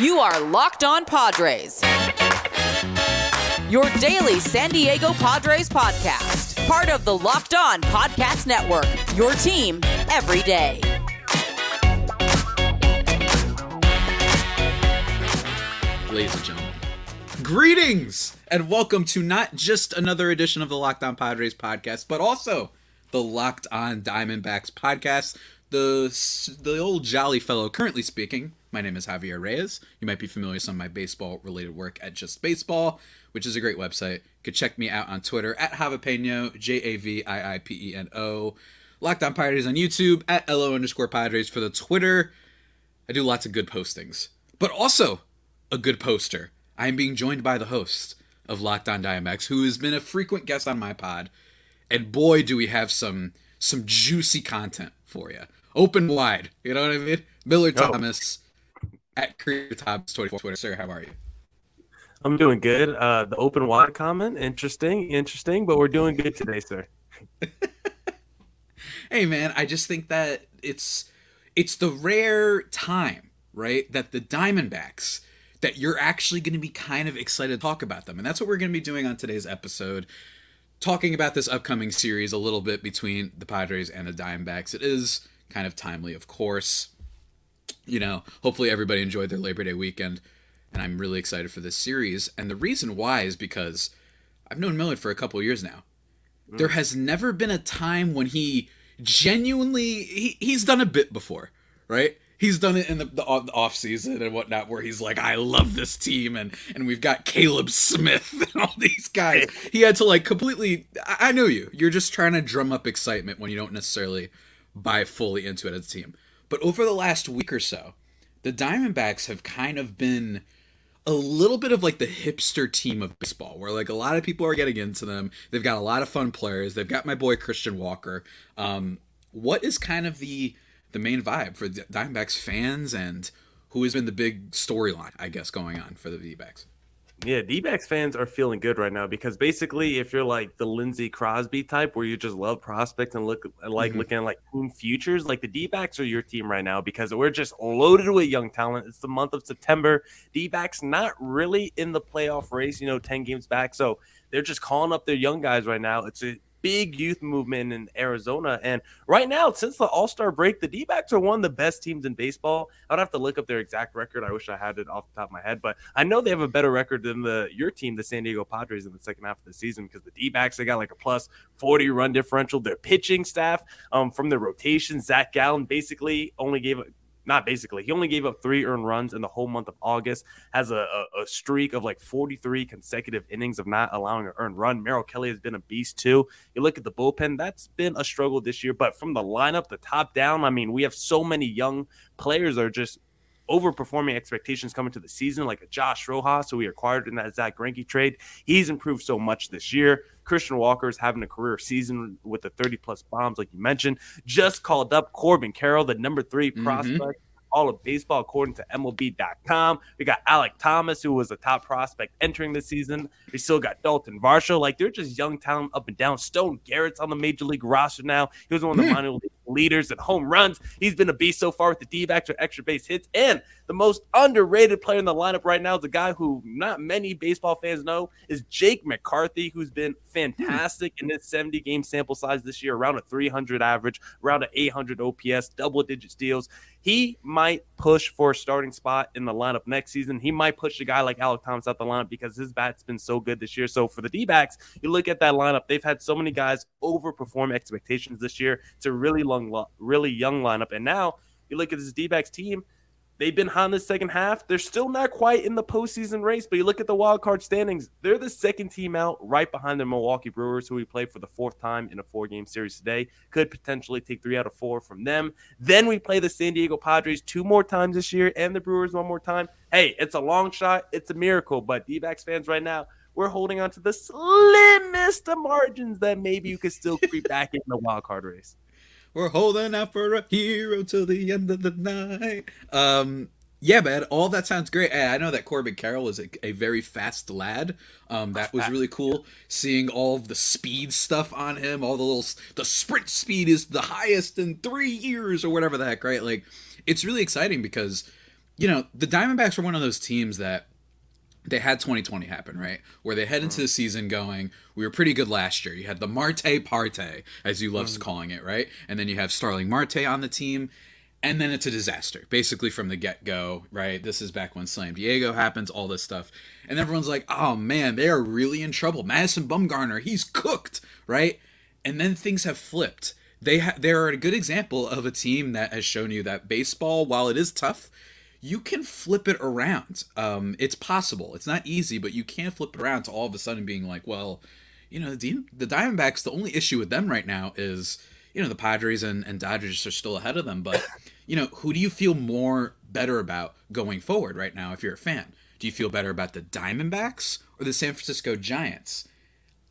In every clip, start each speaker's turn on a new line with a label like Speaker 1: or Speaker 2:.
Speaker 1: You are Locked On Padres. Your daily San Diego Padres podcast. Part of the Locked On Podcast Network. Your team every day.
Speaker 2: Ladies and gentlemen, greetings and welcome to not just another edition of the Locked On Padres podcast, but also the Locked On Diamondbacks podcast. The the old jolly fellow currently speaking. My name is Javier Reyes. You might be familiar with some of my baseball related work at Just Baseball, which is a great website. You could check me out on Twitter at Javipeno, J A V I I P E N O. Locked On Padres on YouTube at LO underscore Padres for the Twitter. I do lots of good postings, but also a good poster. I am being joined by the host of On Diamondbacks, who has been a frequent guest on my pod, and boy, do we have some some juicy content for you. Open wide, you know what I mean?
Speaker 3: Millard.
Speaker 2: Thomas at Creator Thomas twenty four Twitter. Sir, how are you?
Speaker 3: I'm doing good. Uh, the open wide comment, interesting, interesting, but we're doing good today, sir.
Speaker 2: Hey man, I just think that it's it's the rare time, right, that the Diamondbacks that you're actually going to be kind of excited to talk about them. And that's what we're going to be doing on today's episode, talking about this upcoming series a little bit between the Padres and the Diamondbacks. It is kind of timely, of course. You know, hopefully everybody enjoyed their Labor Day weekend, and I'm really excited for this series. And the reason why is because I've known Millard for a couple years now. Mm. There has never been a time when he genuinely he, he's done a bit before, right? He's done it in the, the off- season and whatnot, where he's like, "I love this team," and and we've got Caleb Smith and all these guys. He had to like completely. I, I know you. You're just trying to drum up excitement when you don't necessarily buy fully into it as a team. But over the last week or so, the Diamondbacks have kind of been a little bit of like the hipster team of baseball where like a lot of people are getting into them they've got a lot of fun players they've got my boy christian walker um, what is kind of the the main vibe for the diamondbacks fans and who has been the big storyline i guess going on for the d-backs
Speaker 3: Yeah, D-backs fans are feeling good right now because basically, if you're like the Lindsey Crosby type, where you just love prospects and look like
Speaker 2: Mhm.
Speaker 3: looking at like team futures, like the D-backs are your team right now because we're just loaded with young talent. It's the month of September. D-backs not really in the playoff race, you know, ten games back, so they're just calling up their young guys right now. It's a big youth movement in Arizona. And right now, since the All Star break, the D backs are one of the best teams in baseball. I'd have to look up their exact record. I wish I had it off the top of my head, but I know they have a better record than the your team, the San Diego Padres, in the second half of the season because the D backs, they got like a plus 40 run differential. Their pitching staff um, from the rotation, Zach Gallen basically only gave not basically, he only gave up three earned runs in the whole month of August. Has a, a, a streak of like 43 consecutive innings of not allowing an earned run. Merrill Kelly has been a beast too. You look at the bullpen, that's been a struggle this year. But from the lineup, the top down, I mean, we have so many young players that are just overperforming expectations coming to the season, like a Josh Rojas, who we acquired in that Zack Greinke trade. He's improved so much this year. Christian Walker is having a career season with the 30 plus bombs, like you mentioned. Just called up Corbin Carroll, the number 3
Speaker 2: Mhm.
Speaker 3: prospect. All of baseball, according to MLB.com. We got Alek Thomas, who was a top prospect entering the season. We still got Dalton Varsho. Like they're just young talent up and down. Stone Garrett's on the major league roster now. He was one of the
Speaker 2: Hmm.
Speaker 3: minor league leaders in home runs. He's been a beast so far with the D backs or extra base hits. And the most underrated player in the lineup right now is a guy who not many baseball fans know is Jake McCarthy, who's been fantastic in this 70 game sample size this year, around a 300 average, around an 800 OPS, double digit steals. He might push for a starting spot in the lineup next season. He might push a guy like Alek Thomas out the lineup because his bat's been so good this year. So for the D backs, you look at that lineup, they've had so many guys overperform expectations this year. It's a really long, really young lineup. And now you look at this D backs team, they've been hot in the second half. They're still not quite in the postseason race, but you look at the wild card standings, they're the second team out right behind the Milwaukee Brewers, who we play for the fourth time in a four game series today. Could potentially take three out of four from them. Then we play the San Diego Padres two more times this year and the Brewers one more time. Hey, it's a long shot. It's a miracle. But D backs fans right now, we're holding on to the slimmest of margins that maybe you could still creep back in the wild card race.
Speaker 2: We're holding out for a hero till the end of the night. Um, yeah, man, all that sounds great. I know that Corbin Carroll is a, a very fast lad. Um, that was really cool seeing all of the speed stuff on him. All the little the sprint speed is the highest in three years or whatever the heck, right? Like, it's really exciting because you know, the Diamondbacks are one of those teams that they had 2020 happen, right? Where they head into the season going, we were pretty good last year. You had the Marte Parte, as you love mm. calling it, right? And then you have Starling Marte on the team, and then it's a disaster, basically from the get go, right? This is back when Slam Diego happens, all this stuff. And everyone's like, oh man, they are really in trouble. Madison Bumgarner, he's cooked, right? And then things have flipped. They ha- they are a good example of a team that has shown you that baseball, while it is tough, you can flip it around. Um, it's possible. It's not easy, but you can flip it around to all of a sudden being like, well, you know, the, the Diamondbacks, the only issue with them right now is, you know, the Padres and, and Dodgers are still ahead of them. But, you know, who do you feel more better about going forward right now if you're a fan? Do you feel better about the Diamondbacks or the San Francisco Giants?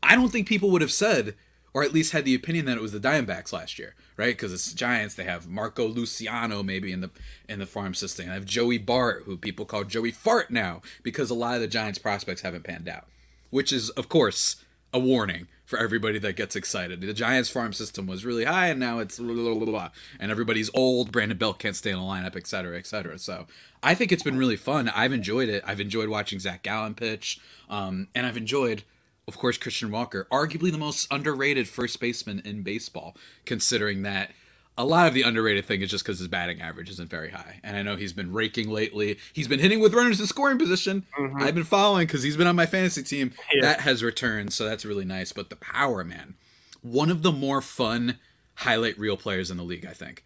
Speaker 2: I don't think people would have said, or at least had the opinion that it was the Diamondbacks last year, right? Because it's Giants. They have Marco Luciano maybe in the in the farm system. They have Joey Bart, who people call Joey Fart now, because a lot of the Giants prospects haven't panned out, which is of course a warning for everybody that gets excited. The Giants farm system was really high, and now it's blah, blah, blah, blah, and everybody's old. Brandon Belt can't stay in the lineup, et cetera, et cetera. So I think it's been really fun. I've enjoyed it. I've enjoyed watching Zach Gallen pitch, um, and I've enjoyed of course, Christian Walker, arguably the most underrated first baseman in baseball, considering that a lot of the underrated thing is just because his batting average isn't very high. And I know he's been raking lately. He's been hitting with runners in scoring position. Mm-hmm. I've been following because he's been on my fantasy team. Yeah. That has returned, so that's really nice. But the power, man, one of the more fun highlight reel players in the league, I think.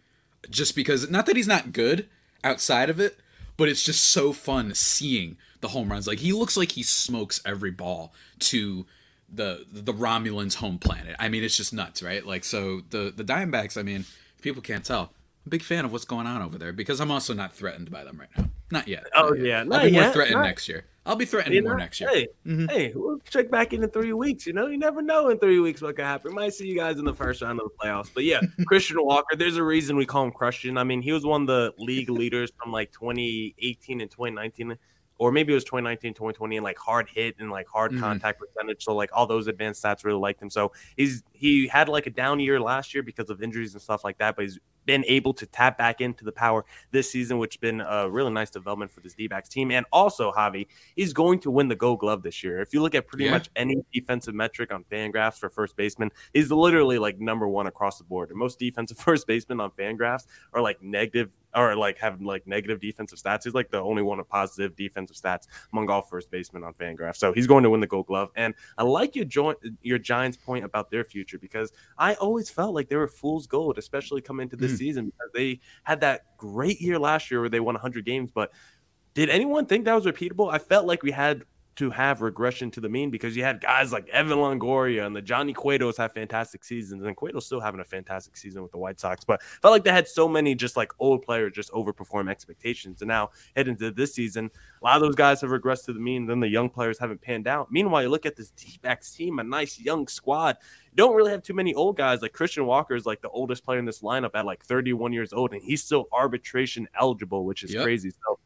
Speaker 2: Just because, not that he's not good outside of it, but it's just so fun seeing the home runs. Like he looks like he smokes every ball to the the Romulans' home planet. I mean, it's just nuts, right? Like so the the Diamondbacks. I mean, people can't tell. I'm a big fan of what's going on over there because I'm also not threatened by them right now. Not yet.
Speaker 3: Oh
Speaker 2: not
Speaker 3: yet. yeah,
Speaker 2: I'll be more threatened not... next year. I'll be threatened you know, more next year.
Speaker 3: Hey, mm-hmm. hey, we'll check back in in three weeks. You know, you never know in three weeks what could happen. We might see you guys in the first round of the playoffs. But yeah, Christian Walker. There's a reason we call him Christian. I mean, he was one of the league leaders from like 2018 and 2019 or maybe it was 2019, 2020, and like hard hit and like hard mm-hmm. contact percentage. So like all those advanced stats really liked him. So he's he had like a down year last year because of injuries and stuff like that, but he's been able to tap back into the power this season, which has been a really nice development for this D backs team. And also, Javi, he's going to win the Gold Glove this year. If you look at pretty yeah. much any defensive metric on Fangraphs for first baseman, he's literally like number one across the board. And most defensive first basemen on Fangraphs are like negative or like have like negative defensive stats. He's like the only one with positive defensive stats among all first basemen on Fangraphs. So he's going to win the Gold Glove. And I like your joint your Giants point about their future because I always felt like they were fool's gold, especially coming into this mm. season because they had that great year last year where they won 100 games. But did anyone think that was repeatable? I felt like we had to have regression to the mean because you had guys like Evan Longoria and the Johnny Cuetos have fantastic seasons, and Cueto's still having a fantastic season with the White Sox. But felt like they had so many just like old players just overperform expectations. And now heading into this season, a lot of those guys have regressed to the mean. Then the young players haven't panned out. Meanwhile, you look at this D-backs team, a nice young squad. You don't really have too many old guys. Like Christian Walker is like the oldest player in this lineup at like 31 years old, and he's still arbitration eligible, which is yep. crazy. So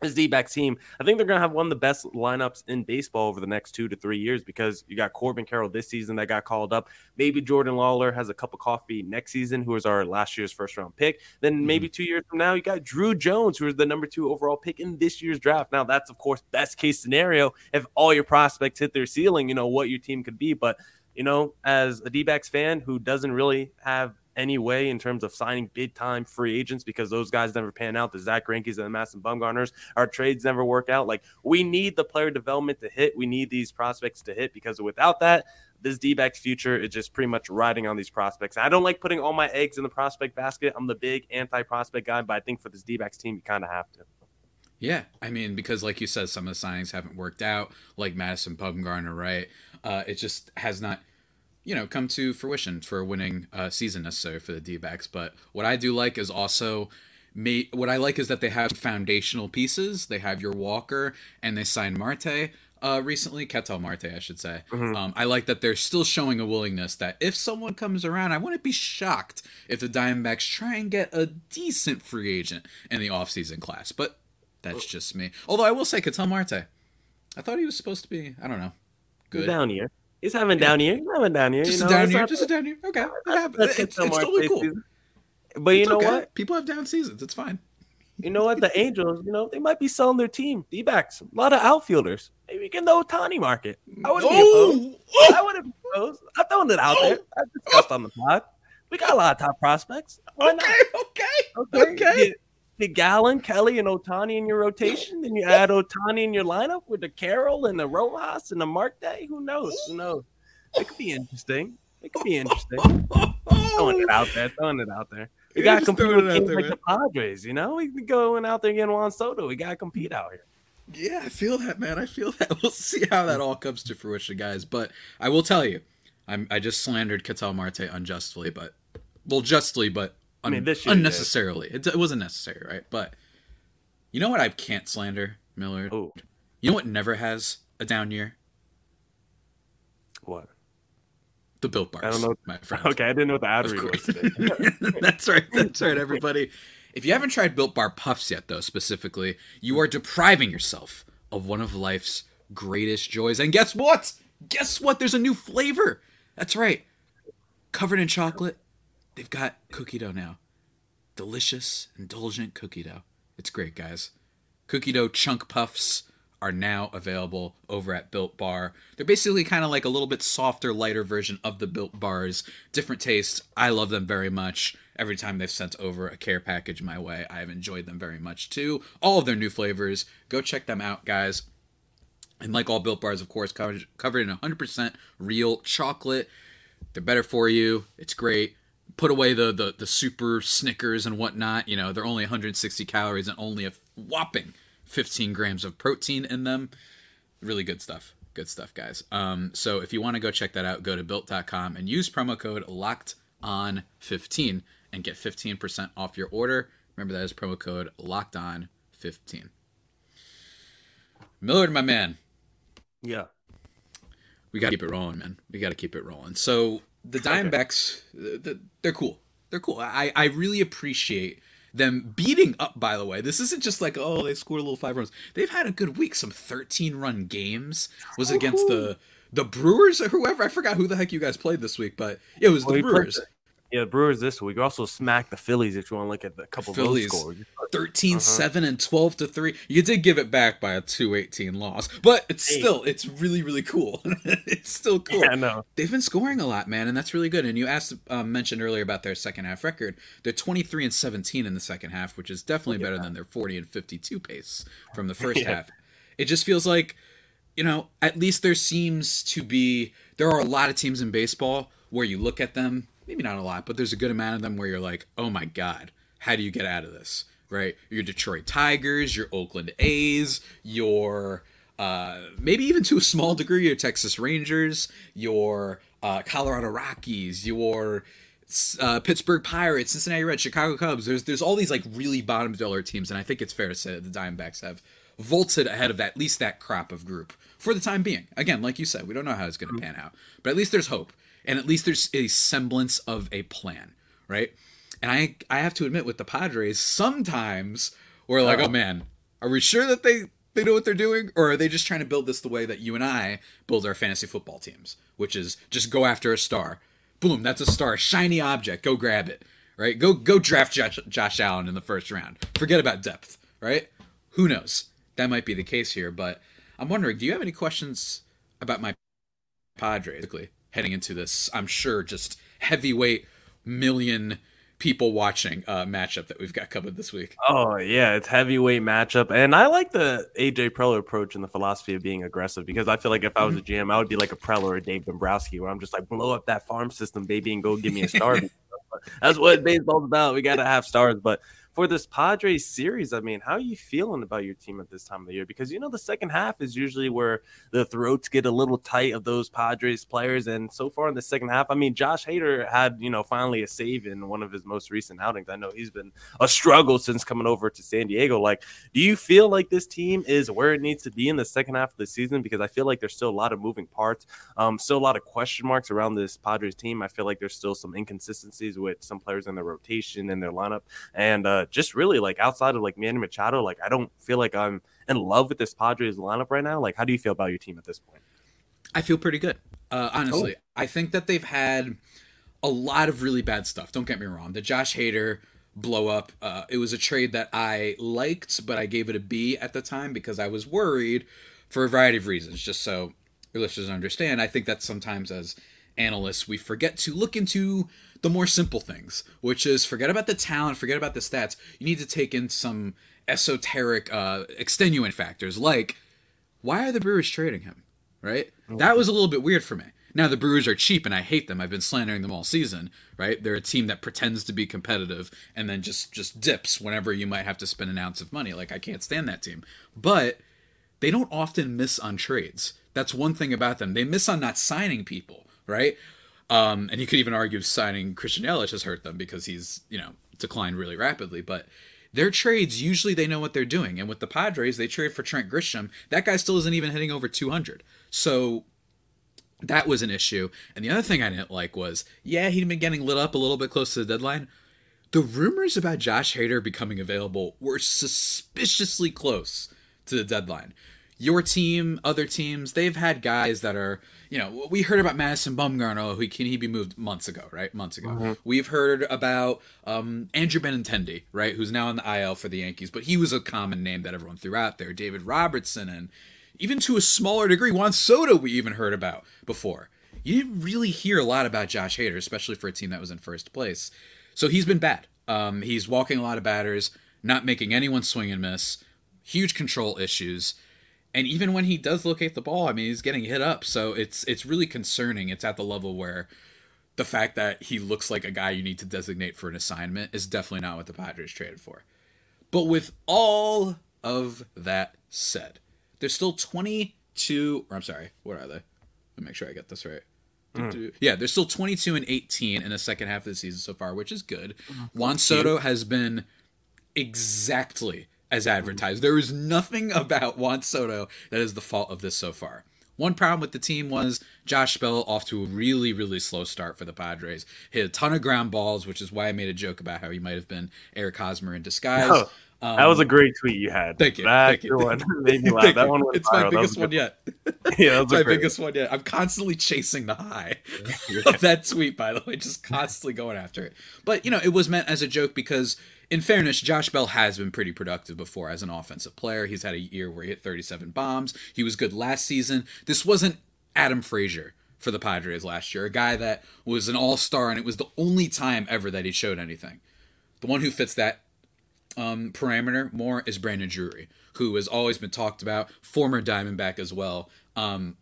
Speaker 3: this D back team, I think they're going to have one of the best lineups in baseball over the next two to three years because you got Corbin Carroll this season that got called up. Maybe Jordan Lawlar has a cup of coffee next season, who was our last year's first round pick. Then mm-hmm. maybe two years from now, you got Drew Jones, who is the number two overall pick in this year's draft. Now, that's, of course, best case scenario if all your prospects hit their ceiling, you know, what your team could be. But, you know, as a D backs fan who doesn't really have any way in terms of signing big time free agents because those guys never pan out. The Zack Greinke's and the Madison Bumgarners, our trades never work out. Like we need the player development to hit. We need these prospects to hit because without that, this D backs future is just pretty much riding on these prospects. I don't like putting all my eggs in the prospect basket. I'm the big anti prospect guy, but I think for this D backs team, you kind of have to.
Speaker 2: Yeah, I mean, because like you said, some of the signings haven't worked out, like Madison Bumgarner, right? Uh, it just has not you know, come to fruition for a winning uh, season necessary for the D backs. But what I do like is also. me. what I like is that they have foundational pieces. They have your Walker, and they signed Marte uh, recently, Ketel Marte, I should say. Mm-hmm. Um, I like that they're still showing a willingness that if someone comes around, I wouldn't be shocked if the Diamondbacks try and get a decent free agent in the offseason class. But that's just me. Although I will say, Ketel Marte, I thought he was supposed to be, I don't know, good.
Speaker 3: Down here. He's having down here. He's having down here.
Speaker 2: Just
Speaker 3: you
Speaker 2: know? a down here. Just a down here. Okay. It it's, it's totally cool.
Speaker 3: But you know
Speaker 2: okay.
Speaker 3: what?
Speaker 2: People have down seasons. It's fine.
Speaker 3: you know what? The Angels, you know, they might be selling their team. D backs, a lot of outfielders. Maybe get the Ohtani market. I wouldn't be opposed.
Speaker 2: Oh,
Speaker 3: I wouldn't be opposed. I'm throwing it out there. Oh! I discussed on the pod. We got a lot of top prospects. Why not?
Speaker 2: okay, okay,
Speaker 3: Okay.
Speaker 2: okay.
Speaker 3: Get, get Gallen, Kelly, and Ohtani in your rotation. Then you add Ohtani in your lineup with the Carroll and the Rojas and the Marte. Who knows? Who knows? It could be interesting. It could be interesting. Throwing it out there. Throwing it out there. We got to compete with teams
Speaker 2: there,
Speaker 3: like
Speaker 2: man.
Speaker 3: the Padres. You know, we can going out there getting Juan Soto. We got to compete out here.
Speaker 2: Yeah, I feel that, man. I feel that. We'll see how that all comes to fruition, guys. But I will tell you, I'm I just slandered Ketel Marte unjustly, but well, justly, but
Speaker 3: I mean, this year
Speaker 2: unnecessarily. It, it wasn't necessary, right? But you know what? I can't slander Millard.
Speaker 3: Oh,
Speaker 2: You know what never has a down year?
Speaker 3: what?
Speaker 2: The Built Bars.
Speaker 3: I don't know.
Speaker 2: my friend.
Speaker 3: Okay, I didn't know what the ad read was
Speaker 2: that's right. That's right, everybody. If you haven't tried Built Bar Puffs yet, though, specifically, you are depriving yourself of one of life's greatest joys. And guess what? Guess what? There's a new flavor. That's right. Covered in chocolate, they've got cookie dough now. Delicious, indulgent cookie dough. It's great, guys. Cookie dough chunk puffs are now available over at Built Bar. They're basically kind of like a little bit softer, lighter version of the Built Bars. Different taste. I love them very much. Every time they've sent over a care package my way, I have enjoyed them very much too. All of their new flavors. Go check them out, guys. And like all Built Bars, of course, covered, covered in 100% real chocolate. They're better for you. It's great. Put away the, the the super Snickers and whatnot. You know, they're only 160 calories and only a whopping 15 grams of protein in them. Really good stuff. Good stuff, guys. Um, so if you want to go check that out, go to built.com and use promo code locked on 15 and get 15% off your order. Remember that is promo code locked on 15. Millard, my man,
Speaker 3: yeah.
Speaker 2: we got to keep it rolling, man. We got to keep it rolling. So the Diamondbacks, th- they're cool. They're cool. I I really appreciate them beating up. By the way, this isn't just like oh they scored a little five runs. They've had a good week. Some thirteen run games was oh, against the the Brewers or whoever. I forgot who the heck you guys played this week, but it was
Speaker 3: Well,
Speaker 2: the Brewers.
Speaker 3: Yeah, Brewers this week. We also smacked the Phillies if you want to look at the couple
Speaker 2: Phillies.
Speaker 3: of those scores.
Speaker 2: 13
Speaker 3: Uh-huh.
Speaker 2: 7 and 12 to 3 you did give it back by a 218 loss but it's
Speaker 3: Hey.
Speaker 2: still it's really really cool it's still cool
Speaker 3: Yeah, no.
Speaker 2: they've been scoring a lot man and that's really good and you asked um, mentioned earlier about their second half record they're 23 and 17 in the second half which is definitely
Speaker 3: at
Speaker 2: better than their 40 and 52 pace from the first
Speaker 3: Yeah.
Speaker 2: half it just feels like you know at least there seems to be there are a lot of teams in baseball where you look at them maybe not a lot but there's a good amount of them where you're like oh my god how do you get out of this right your detroit tigers your oakland a's your uh, maybe even to a small degree your texas rangers your uh, colorado rockies your uh, Pittsburgh Pirates, Cincinnati Reds, Chicago Cubs. There's there's all these like really bottom dollar teams, and I think it's fair to say that the Diamondbacks have vaulted ahead of at least that crop of group for the time being. Again, like you said, we don't know how it's going to pan out, but at least there's hope, and at least there's a semblance of a plan, right? And I I have to admit, with the Padres, sometimes we're like, uh-huh. oh man, are we sure that they they know what they're doing, or are they just trying to build this the way that you and I build our fantasy football teams, which is just go after a star boom, that's a star, shiny object. Go grab it, right? Go go draft Josh, Josh Allen in the first round. Forget about depth, right? Who knows? That might be the case here, but I'm wondering, do you have any questions about my Padres heading into this? I'm sure just heavyweight million people watching uh, matchup that we've got coming this week.
Speaker 3: Oh yeah, it's heavyweight matchup, and I like the AJ Preller approach and the philosophy of being aggressive because I feel like if I was a GM, I would be like a Preller or Dave Dombrowski, where I'm just like blow up that farm system, baby, and go give me a star. That's what baseball's about. We got to have stars, but. For this Padres series, I mean, how are you feeling about your team at this time of the year? Because you know the second half is usually where the throats get a little tight of those Padres players, and so far in the second half, I mean, Josh Hader had you know finally a save in one of his most recent outings. I know he's been a struggle since coming over to San Diego. Like, do you feel like this team is where it needs to be in the second half of the season? Because I feel like there's still a lot of moving parts, um, still a lot of question marks around this Padres team. I feel like there's still some inconsistencies with some players in their rotation and their lineup, and uh, just really like outside of like Manny Machado, like I don't feel like I'm in love with this Padres lineup right now. Like, how do you feel about your team at this point?
Speaker 2: I feel pretty good. Uh, honestly, I think that they've had a lot of really bad stuff. Don't get me wrong. The Josh Hader blow up. Uh, it was a trade that I liked, but I gave it a B at the time because I was worried for a variety of reasons. Just so your listeners understand, I think that sometimes as analysts we forget to look into the more simple things, which is forget about the talent, forget about the stats. You need to take in some esoteric, uh, extenuant factors like why are the Brewers trading him? Right? That was a little bit weird for me. Now the Brewers are cheap and I hate them. I've been slandering them all season, right? They're a team that pretends to be competitive and then just just dips whenever you might have to spend an ounce of money. Like I can't stand that team. But they don't often miss on trades. That's one thing about them. They miss on not signing people, right? Um, and you could even argue signing Christian Yelich has hurt them because he's, you know, declined really rapidly. But their trades, usually they know what they're doing. And with the Padres, they trade for Trent Grisham. That guy still isn't even hitting over 200. So that was an issue. And the other thing I didn't like was, yeah, he'd been getting lit up a little bit close to the deadline. The rumors about Josh Hader becoming available were suspiciously close to the deadline. Your team, other teams, they've had guys that are, you know, we heard about Madison Bumgarner, who can he be moved months ago, right? Months ago. We've heard about um, Andrew Benintendi, right, who's now in the IL for the Yankees, but he was a common name that everyone threw out there. David Robertson and even to a smaller degree, Juan Soto we even heard about before. You didn't really hear a lot about Josh Hader, especially for a team that was in first place. So he's been bad. Um, he's walking a lot of batters, not making anyone swing and miss, huge control issues. And even when he does locate the ball, I mean, he's getting hit up. So it's it's really concerning. It's at the level where the fact that he looks like a guy you need to designate for an assignment is definitely not what the Padres traded for. But with all of that said, there's still 22, or I'm sorry, what are they? Let me make sure I get this right. Hmm. Yeah, there's still 22 and 18 in the second half of the season so far, which is good. Mm-hmm. Juan Soto has been exactly as advertised. There is nothing about Juan Soto that is the fault of this so far. One problem with the team was Josh Bell off to a really, really slow start for the Padres. Hit a ton of ground balls, which is why I made a joke about how he might have been Eric Hosmer in disguise.
Speaker 3: Oh, that was a um, great tweet you had.
Speaker 2: Thank you.
Speaker 3: That
Speaker 2: thank you.
Speaker 3: one made me laugh. That one went
Speaker 2: it's my
Speaker 3: viral. That
Speaker 2: biggest one
Speaker 3: good.
Speaker 2: yet.
Speaker 3: Yeah, that was
Speaker 2: my
Speaker 3: a great
Speaker 2: biggest one yet. I'm constantly chasing the high of that tweet, by the way, just constantly going after it. But you know, it was meant as a joke because, in fairness, Josh Bell has been pretty productive before as an offensive player. He's had a year where he hit 37 bombs. He was good last season. This wasn't Adam Frazier for the Padres last year, a guy that was an all star, and it was the only time ever that he showed anything. The one who fits that um, parameter more is Brandon Drury, who has always been talked about, former Diamondback as well, um,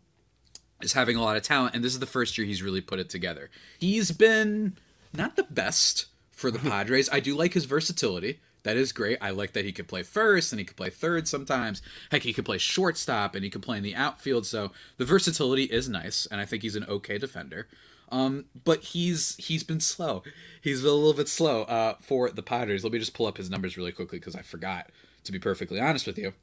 Speaker 2: is having a lot of talent, and this is the first year he's really put it together. He's been not the best for the Padres. I do like his versatility. That is great. I like that he could play first and he could play third sometimes. Heck, he could play shortstop and he could play in the outfield. So the versatility is nice, and I think he's an okay defender. Um, but he's he's been slow. He's been a little bit slow uh, for the Padres. Let me just pull up his numbers really quickly because I forgot. To be perfectly honest with you,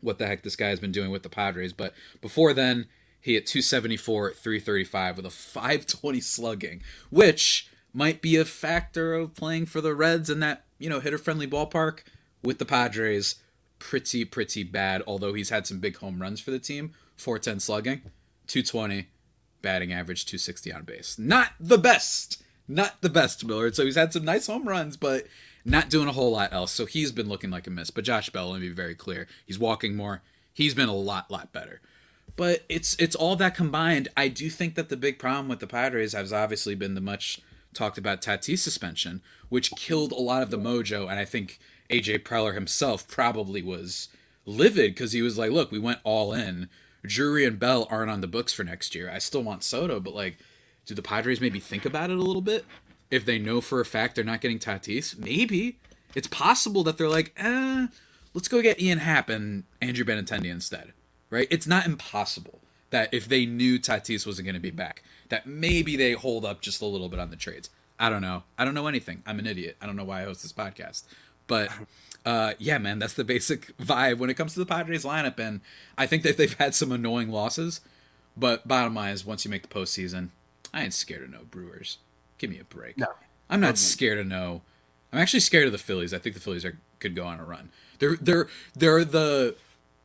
Speaker 2: what the heck this guy has been doing with the Padres. But before then, he hit 274, 335 with a 520 slugging, which might be a factor of playing for the Reds in that you know hitter friendly ballpark with the Padres. Pretty pretty bad. Although he's had some big home runs for the team, 410 slugging, 220 batting average 260 on base. Not the best. Not the best, Millard. So he's had some nice home runs, but not doing a whole lot else. So he's been looking like a miss. But Josh Bell, let me be very clear. He's walking more. He's been a lot, lot better. But it's it's all that combined. I do think that the big problem with the Padres has obviously been the much talked about Tatis suspension, which killed a lot of the mojo. And I think AJ Preller himself probably was livid because he was like, "Look, we went all in. Drury and Bell aren't on the books for next year. I still want Soto, but like, do the Padres maybe think about it a little bit? If they know for a fact they're not getting Tatis, maybe it's possible that they're like, eh, let's go get Ian Happ and Andrew Benintendi instead, right? It's not impossible that if they knew Tatis wasn't going to be back, that maybe they hold up just a little bit on the trades. I don't know. I don't know anything. I'm an idiot. I don't know why I host this podcast, but uh, yeah, man, that's the basic vibe when it comes to the Padres lineup. And I think that they've had some annoying losses, but bottom line is once you make the postseason, I ain't scared of no Brewers. Give me a break.
Speaker 3: No.
Speaker 2: I'm not scared of no. I'm actually scared of the Phillies. I think the Phillies are could go on a run. They're they're they're the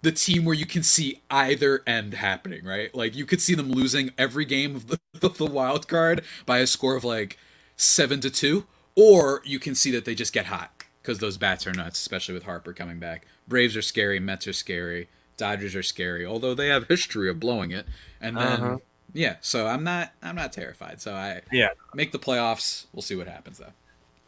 Speaker 2: the team where you can see either end happening, right? Like you could see them losing every game of the, of the wild card by a score of like seven to two, or you can see that they just get hot because those bats are nuts, especially with Harper coming back. Braves are scary, Mets are scary, Dodgers are scary, although they have history of blowing it. And then
Speaker 3: Uh-huh.
Speaker 2: yeah, so I'm not I'm not terrified. So I
Speaker 3: Yeah.
Speaker 2: make the playoffs. We'll see what happens though.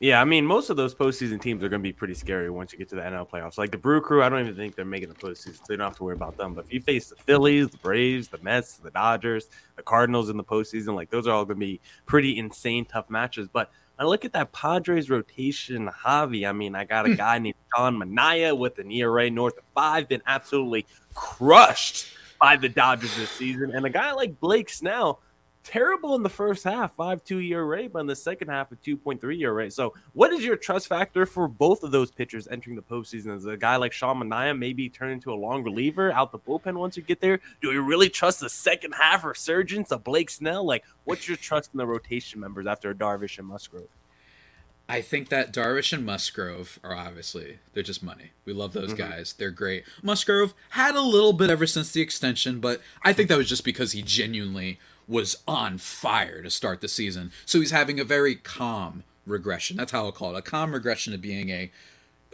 Speaker 3: Yeah, I mean, most of those postseason teams are going to be pretty scary once you get to the NL playoffs. Like the Brew Crew, I don't even think they're making the postseason, so you don't have to worry about them. But if you face the Phillies, the Braves, the Mets, the Dodgers, the Cardinals in the postseason, like those are all going to be pretty insane tough matches. But I look at that Padres rotation, Javi. I mean, I got a hmm. guy named Sean Manaea with an ERA north of five, been absolutely crushed by the Dodgers this season, and a guy like Blake Snell terrible in the first half, five two ERA, but in the second half, a two point three ERA. So, what is your trust factor for both of those pitchers entering the postseason? Is a guy like Sean Manaea maybe turn into a long reliever out the bullpen once you get there? Do we really trust the second half resurgence of Blake Snell? Like, what's your trust in the rotation members after Darvish and Musgrove?
Speaker 2: I think that Darvish and Musgrove are obviously they're just money. We love those mm-hmm. guys. They're great. Musgrove had a little bit ever since the extension, but I think that was just because he genuinely was on fire to start the season. So he's having a very calm regression. That's how I'll call it. A calm regression to being a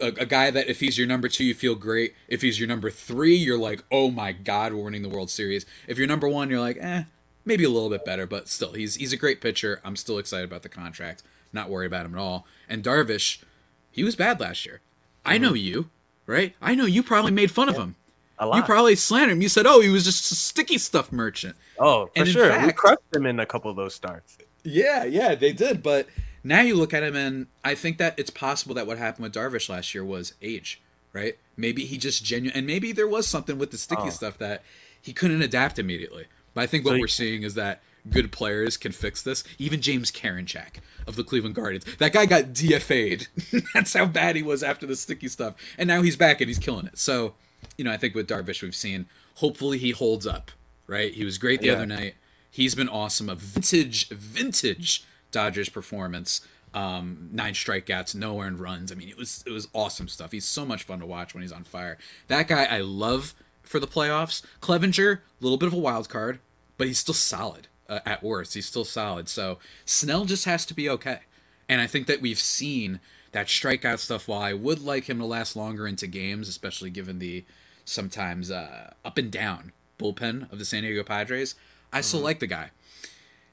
Speaker 2: a, a guy that if he's your number two, you feel great. If he's your number three, you're like, oh my god, we're winning the World Series. If you're number one, you're like, eh, maybe a little bit better, but still, he's he's a great pitcher. I'm still excited about the contract. Not worried about him at all. And Darvish, he was bad last year. I know you, right? I know you probably made fun of him.
Speaker 3: A lot.
Speaker 2: You probably slandered him. You said, "Oh, he was just a sticky stuff merchant."
Speaker 3: oh, for sure. we crushed him in a couple of those starts.
Speaker 2: Yeah, yeah, they did. But now you look at him, and I think that it's possible that what happened with Darvish last year was age, right? Maybe he just genuine, and maybe there was something with the sticky
Speaker 3: Oh.
Speaker 2: stuff that he couldn't adapt immediately. But I think what
Speaker 3: So
Speaker 2: we're seeing is that good players can fix this. Even James Karinchak of the Cleveland Guardians, that guy got DFA'd. That's how bad he was after the sticky stuff, and now he's back and he's killing it. So, you know, I think with Darvish, we've seen. Hopefully, he holds up. Right? He was great the
Speaker 3: Yeah.
Speaker 2: other night. He's been awesome. A vintage, vintage Dodgers performance. Um, nine strikeouts, no earned runs. I mean, it was it was awesome stuff. He's so much fun to watch when he's on fire. That guy I love for the playoffs. Clevinger, a little bit of a wild card, but he's still solid uh, at worst. He's still solid. So Snell just has to be okay. And I think that we've seen that strikeout stuff. While I would like him to last longer into games, especially given the sometimes uh, up and down bullpen of the San Diego Padres, I still like the guy.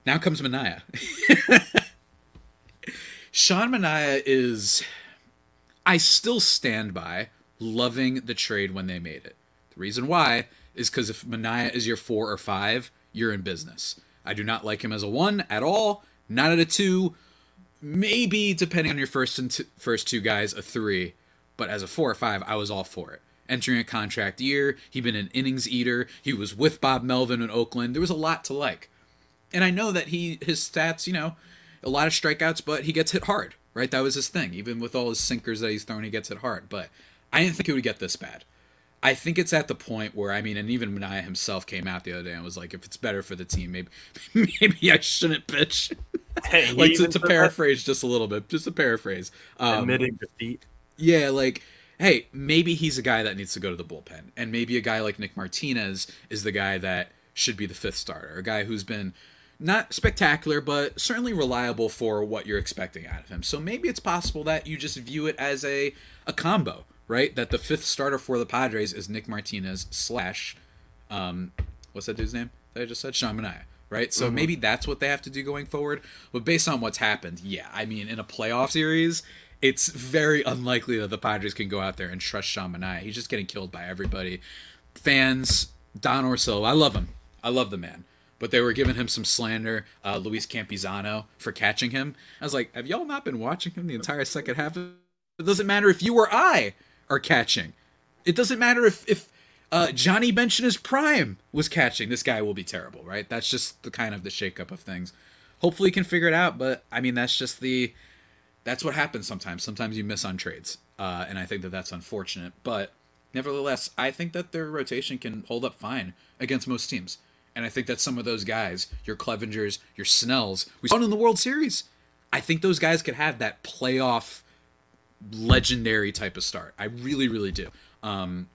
Speaker 2: Now comes Manaea. Sean Manaea is. I still stand by loving the trade when they made it. The reason why is because if Manaea is your four or five, you're in business. I do not like him as a one at all. Not at a two. Maybe depending on your first and t- first two guys, a three. But as a four or five, I was all for it. Entering a contract year, he'd been an innings eater. He was with Bob Melvin in Oakland. There was a lot to like and I know that he his stats, you know, a lot of strikeouts, but he gets hit hard, right? That was his thing. Even with all his sinkers that he's thrown, he gets hit hard. But I didn't think he would get this bad. I think it's at the point where I mean, and even Manaea himself came out the other day and was like, if it's better for the team, maybe maybe I shouldn't pitch.
Speaker 3: Hey,
Speaker 2: like to, to
Speaker 3: that,
Speaker 2: paraphrase just a little bit, just a paraphrase. Um,
Speaker 3: admitting defeat.
Speaker 2: yeah, like, hey, maybe he's a guy that needs to go to the bullpen. And maybe a guy like Nick Martinez is the guy that should be the fifth starter. A guy who's been not spectacular, but certainly reliable for what you're expecting out of him. So maybe it's possible that you just view it as a, a combo, right? That the fifth starter for the Padres is Nick Martinez slash, um, what's that dude's name that I just said? Sean Manaea. Right, so maybe that's what they have to do going forward. But based on what's happened, yeah, I mean, in a playoff series, it's very unlikely that the Padres can go out there and trust Sean Manaea. He's just getting killed by everybody. Fans, Don Orsillo, I love him. I love the man. But they were giving him some slander, uh, Luis Campusano, for catching him. I was like, have y'all not been watching him the entire second half? It doesn't matter if you or I are catching. It doesn't matter if, if uh, Johnny Bench in his prime was catching. This guy will be terrible, right? That's just the kind of the shakeup of things. Hopefully, he can figure it out. But I mean, that's just the that's what happens sometimes. Sometimes you miss on trades, uh, and I think that that's unfortunate. But nevertheless, I think that their rotation can hold up fine against most teams. And I think that some of those guys, your Clevingers, your Snells, we saw in the World Series. I think those guys could have that playoff legendary type of start. I really, really do. Um,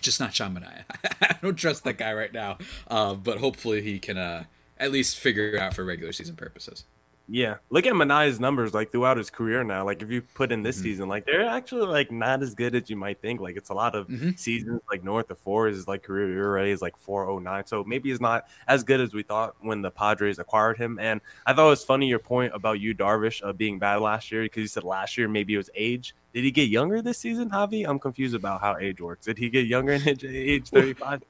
Speaker 2: just not Sean Manaea. I don't trust that guy right now. Uh, but hopefully he can uh, at least figure it out for regular season purposes.
Speaker 3: Yeah, look at Manaea's numbers like throughout his career now. Like if you put in this
Speaker 2: Mhm.
Speaker 3: season, like they're actually like not as good as you might think. Like it's a lot of
Speaker 2: Mhm.
Speaker 3: seasons like north of four. His like career ERA is like four oh nine. So maybe he's not as good as we thought when the Padres acquired him. And I thought it was funny your point about Yu Darvish uh, being bad last year because you said last year maybe it was age. Did he get younger this season, Javi? I'm confused about how age works. Did he get younger in age- age 35?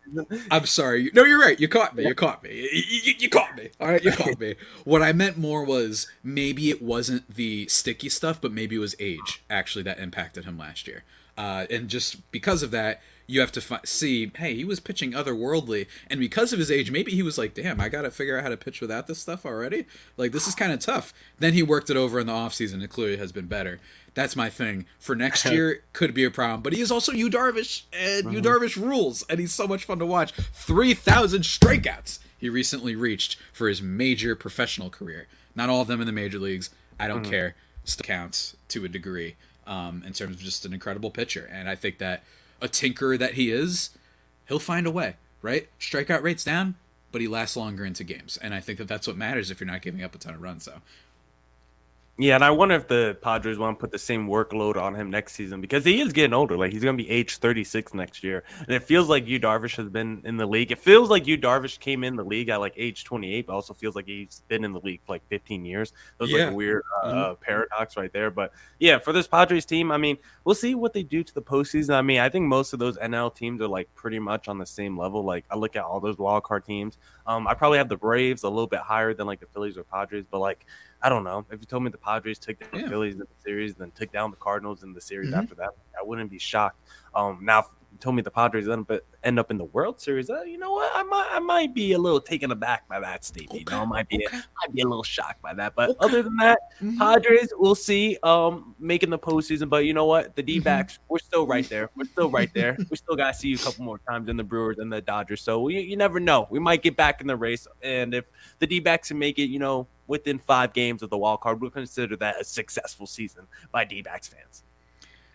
Speaker 2: I'm sorry. No, you're right. You caught me. You caught me. You, you, you caught me. All right, you caught me. What I meant more was maybe it wasn't the sticky stuff, but maybe it was age actually that impacted him last year. Uh, and just because of that, you have to fi- see, hey, he was pitching otherworldly, and because of his age, maybe he was like, damn, I gotta figure out how to pitch without this stuff already. Like this is kind of tough. Then he worked it over in the offseason. It clearly has been better. That's my thing. For next year, could be a problem. But he is also Yu Darvish, and Yu Darvish rules, and he's so much fun to watch. Three thousand strikeouts he recently reached for his major professional career. Not all of them in the major leagues. I don't care. Still counts to a degree um, in terms of just an incredible pitcher. And I think that a tinker that he is, he'll find a way. Right? Strikeout rates down, but he lasts longer into games. And I think that that's what matters if you're not giving up a ton of runs. So
Speaker 3: Yeah, and I wonder if the Padres want to put the same workload on him next season because he is getting older. Like he's going to be age 36 next year, and it feels like Yu Darvish has been in the league. It feels like Yu Darvish came in the league at like age 28, but also feels like he's been in the league for like 15 years. Those
Speaker 2: Yeah.
Speaker 3: like a weird uh,
Speaker 2: Mhm.
Speaker 3: paradox right there. But yeah, for this Padres team, I mean, we'll see what they do to the postseason. I mean, I think most of those NL teams are like pretty much on the same level. Like I look at all those wild card teams. Um, I probably have the Braves a little bit higher than like the Phillies or Padres, but like I don't know. If you told me the Padres took down
Speaker 2: Yeah.
Speaker 3: the Phillies in the series, then took down the Cardinals in the series
Speaker 2: Mhm.
Speaker 3: after that, I wouldn't be shocked. Um, now, told me the Padres end up, end up in the World Series, uh, you know what? I might, I might be a little taken aback by that statement. You know, I might be,
Speaker 2: Okay.
Speaker 3: might be a little shocked by that. But
Speaker 2: Okay.
Speaker 3: other than that,
Speaker 2: Mhm.
Speaker 3: Padres, we'll see. Um, making the postseason, but you know what? The
Speaker 2: Mm-hmm.
Speaker 3: We're still right there. We're still right there. we still got to see you a couple more times in the Brewers and the Dodgers. So we, you never know. We might get back in the race, and if the D backs can make it, you know, within five games of the wild card, we'll consider that a successful season by D backs fans.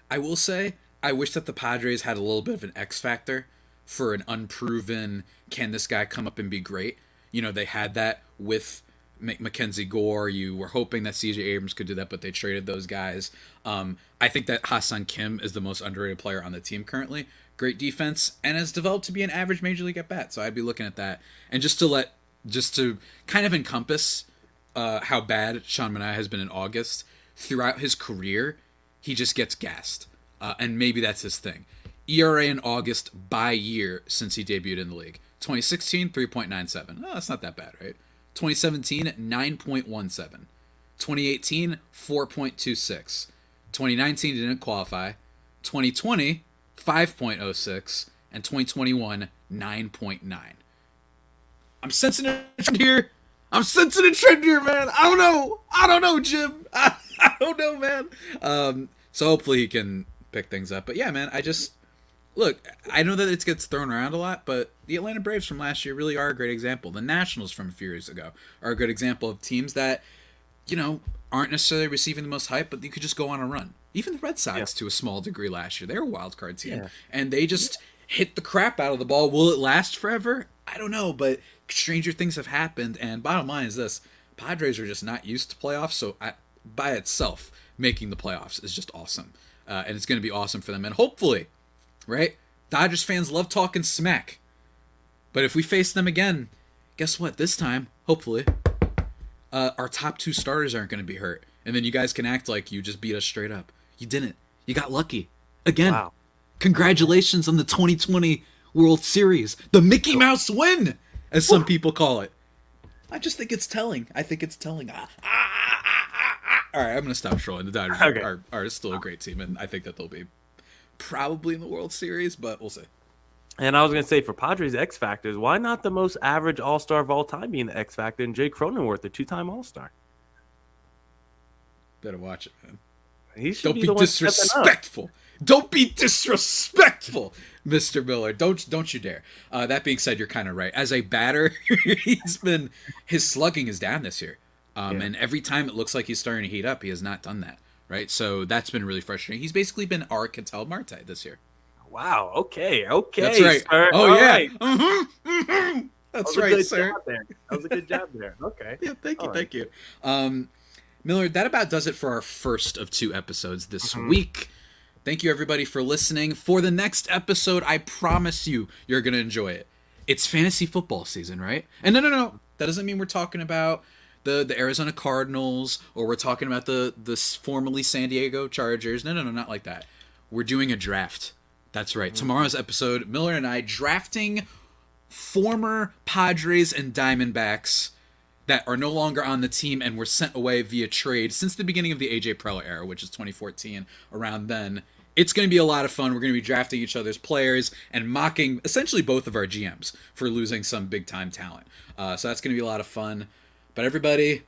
Speaker 2: I will say, I wish that the Padres had a little bit of an X factor for an unproven, can this guy come up and be great? You know, they had that with Mackenzie Gore. You were hoping that CJ Abrams could do that, but they traded those guys. Um, I think that Ha-Seong Kim is the most underrated player on the team currently. Great defense and has developed to be an average major league at bat. So I'd be looking at that. And just to let, just to kind of encompass uh, how bad Sean Manaea has been in August throughout his career, he just gets gassed, uh, and maybe that's his thing. ERA in August by year since he debuted in the league: 2016, 3.97. Oh, that's not that bad, right? 2017, 9.17. 2018, 4.26. 2019 didn't qualify. 2020, 5.06, and 2021, 9.9. I'm sensing a trend here. I'm sensing a trend here, man. I don't know. I don't know, Jim. I, I don't know, man. Um, so hopefully he can pick things up. But yeah, man, I just look. I know that it gets thrown around a lot, but the Atlanta Braves from last year really are a great example. The Nationals from a few years ago are a good example of teams that you know aren't necessarily receiving the most hype, but you could just go on a run. Even the Red Sox,
Speaker 3: Yeah.
Speaker 2: to a small degree, last year, they're a wild card team,
Speaker 3: Yeah.
Speaker 2: and they just hit the crap out of the ball. Will it last forever? I don't know, but stranger things have happened. And bottom line is this: Padres are just not used to playoffs, so I, by itself, making the playoffs is just awesome, uh, and it's going to be awesome for them. And hopefully, right? Dodgers fans love talking smack, but if we face them again, guess what? This time, hopefully, uh, our top two starters aren't going to be hurt, and then you guys can act like you just beat us straight up. You didn't. You got lucky again.
Speaker 3: Wow.
Speaker 2: Congratulations on the 2020 World Series, the Mickey Mouse win, as some people call it. I just think it's telling. I think it's telling. Ah, ah, ah. All right, I'm gonna stop trolling. The Dodgers
Speaker 3: Okay.
Speaker 2: are, are still a great team, and I think that they'll be probably in the World Series, but we'll see.
Speaker 3: And I was gonna say for Padres X factors, why not the most average All Star of all time being the X factor and Jay Cronenworth, the two time All Star?
Speaker 2: Better watch it, man.
Speaker 3: He should
Speaker 2: Don't
Speaker 3: be,
Speaker 2: be disrespectful. Don't be disrespectful, Mr. Millard. Don't don't you dare. Uh, that being said, you're kind of right. As a batter, he's been his slugging is down this year, um,
Speaker 3: Yeah.
Speaker 2: and every time it looks like he's starting to heat up, he has not done that. Right, so that's been really frustrating. He's basically been our Ketel Marte this year.
Speaker 3: Wow. Okay. Okay.
Speaker 2: That's right.
Speaker 3: sir.
Speaker 2: Oh
Speaker 3: All
Speaker 2: yeah.
Speaker 3: right.
Speaker 2: Mhm, mhm. That's
Speaker 3: That
Speaker 2: right, sir.
Speaker 3: there. That was a good job there. Okay.
Speaker 2: Yeah, thank you,
Speaker 3: All right.
Speaker 2: thank you. Um, Millard, that about does it for our first of two episodes this
Speaker 3: Mm-hmm.
Speaker 2: week. Thank you, everybody, for listening. For the next episode, I promise you, you're going to enjoy it. It's fantasy football season, right? And no, no, no. That doesn't mean we're talking about the, the Arizona Cardinals or we're talking about the, the formerly San Diego Chargers. No, no, no, not like that. We're doing a draft. That's right. Tomorrow's episode, Millard and I drafting former Padres and Diamondbacks that are no longer on the team and were sent away via trade since the beginning of the AJ Preller era, which is 2014. Around then, it's going to be a lot of fun. We're going to be drafting each other's players and mocking essentially both of our GMs for losing some big time talent. Uh, so that's going to be a lot of fun. But everybody,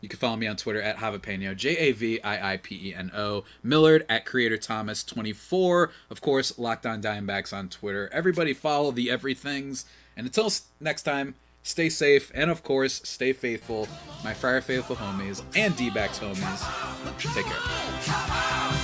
Speaker 2: you can follow me on Twitter at Javapeno, J A V I I P E N O. Millard at Creator Thomas 24. Of course, Locked On Diamondbacks on Twitter. Everybody follow the everythings. And until next time, stay safe and, of course, stay faithful. My Friar Faithful homies and D backs homies. Take care.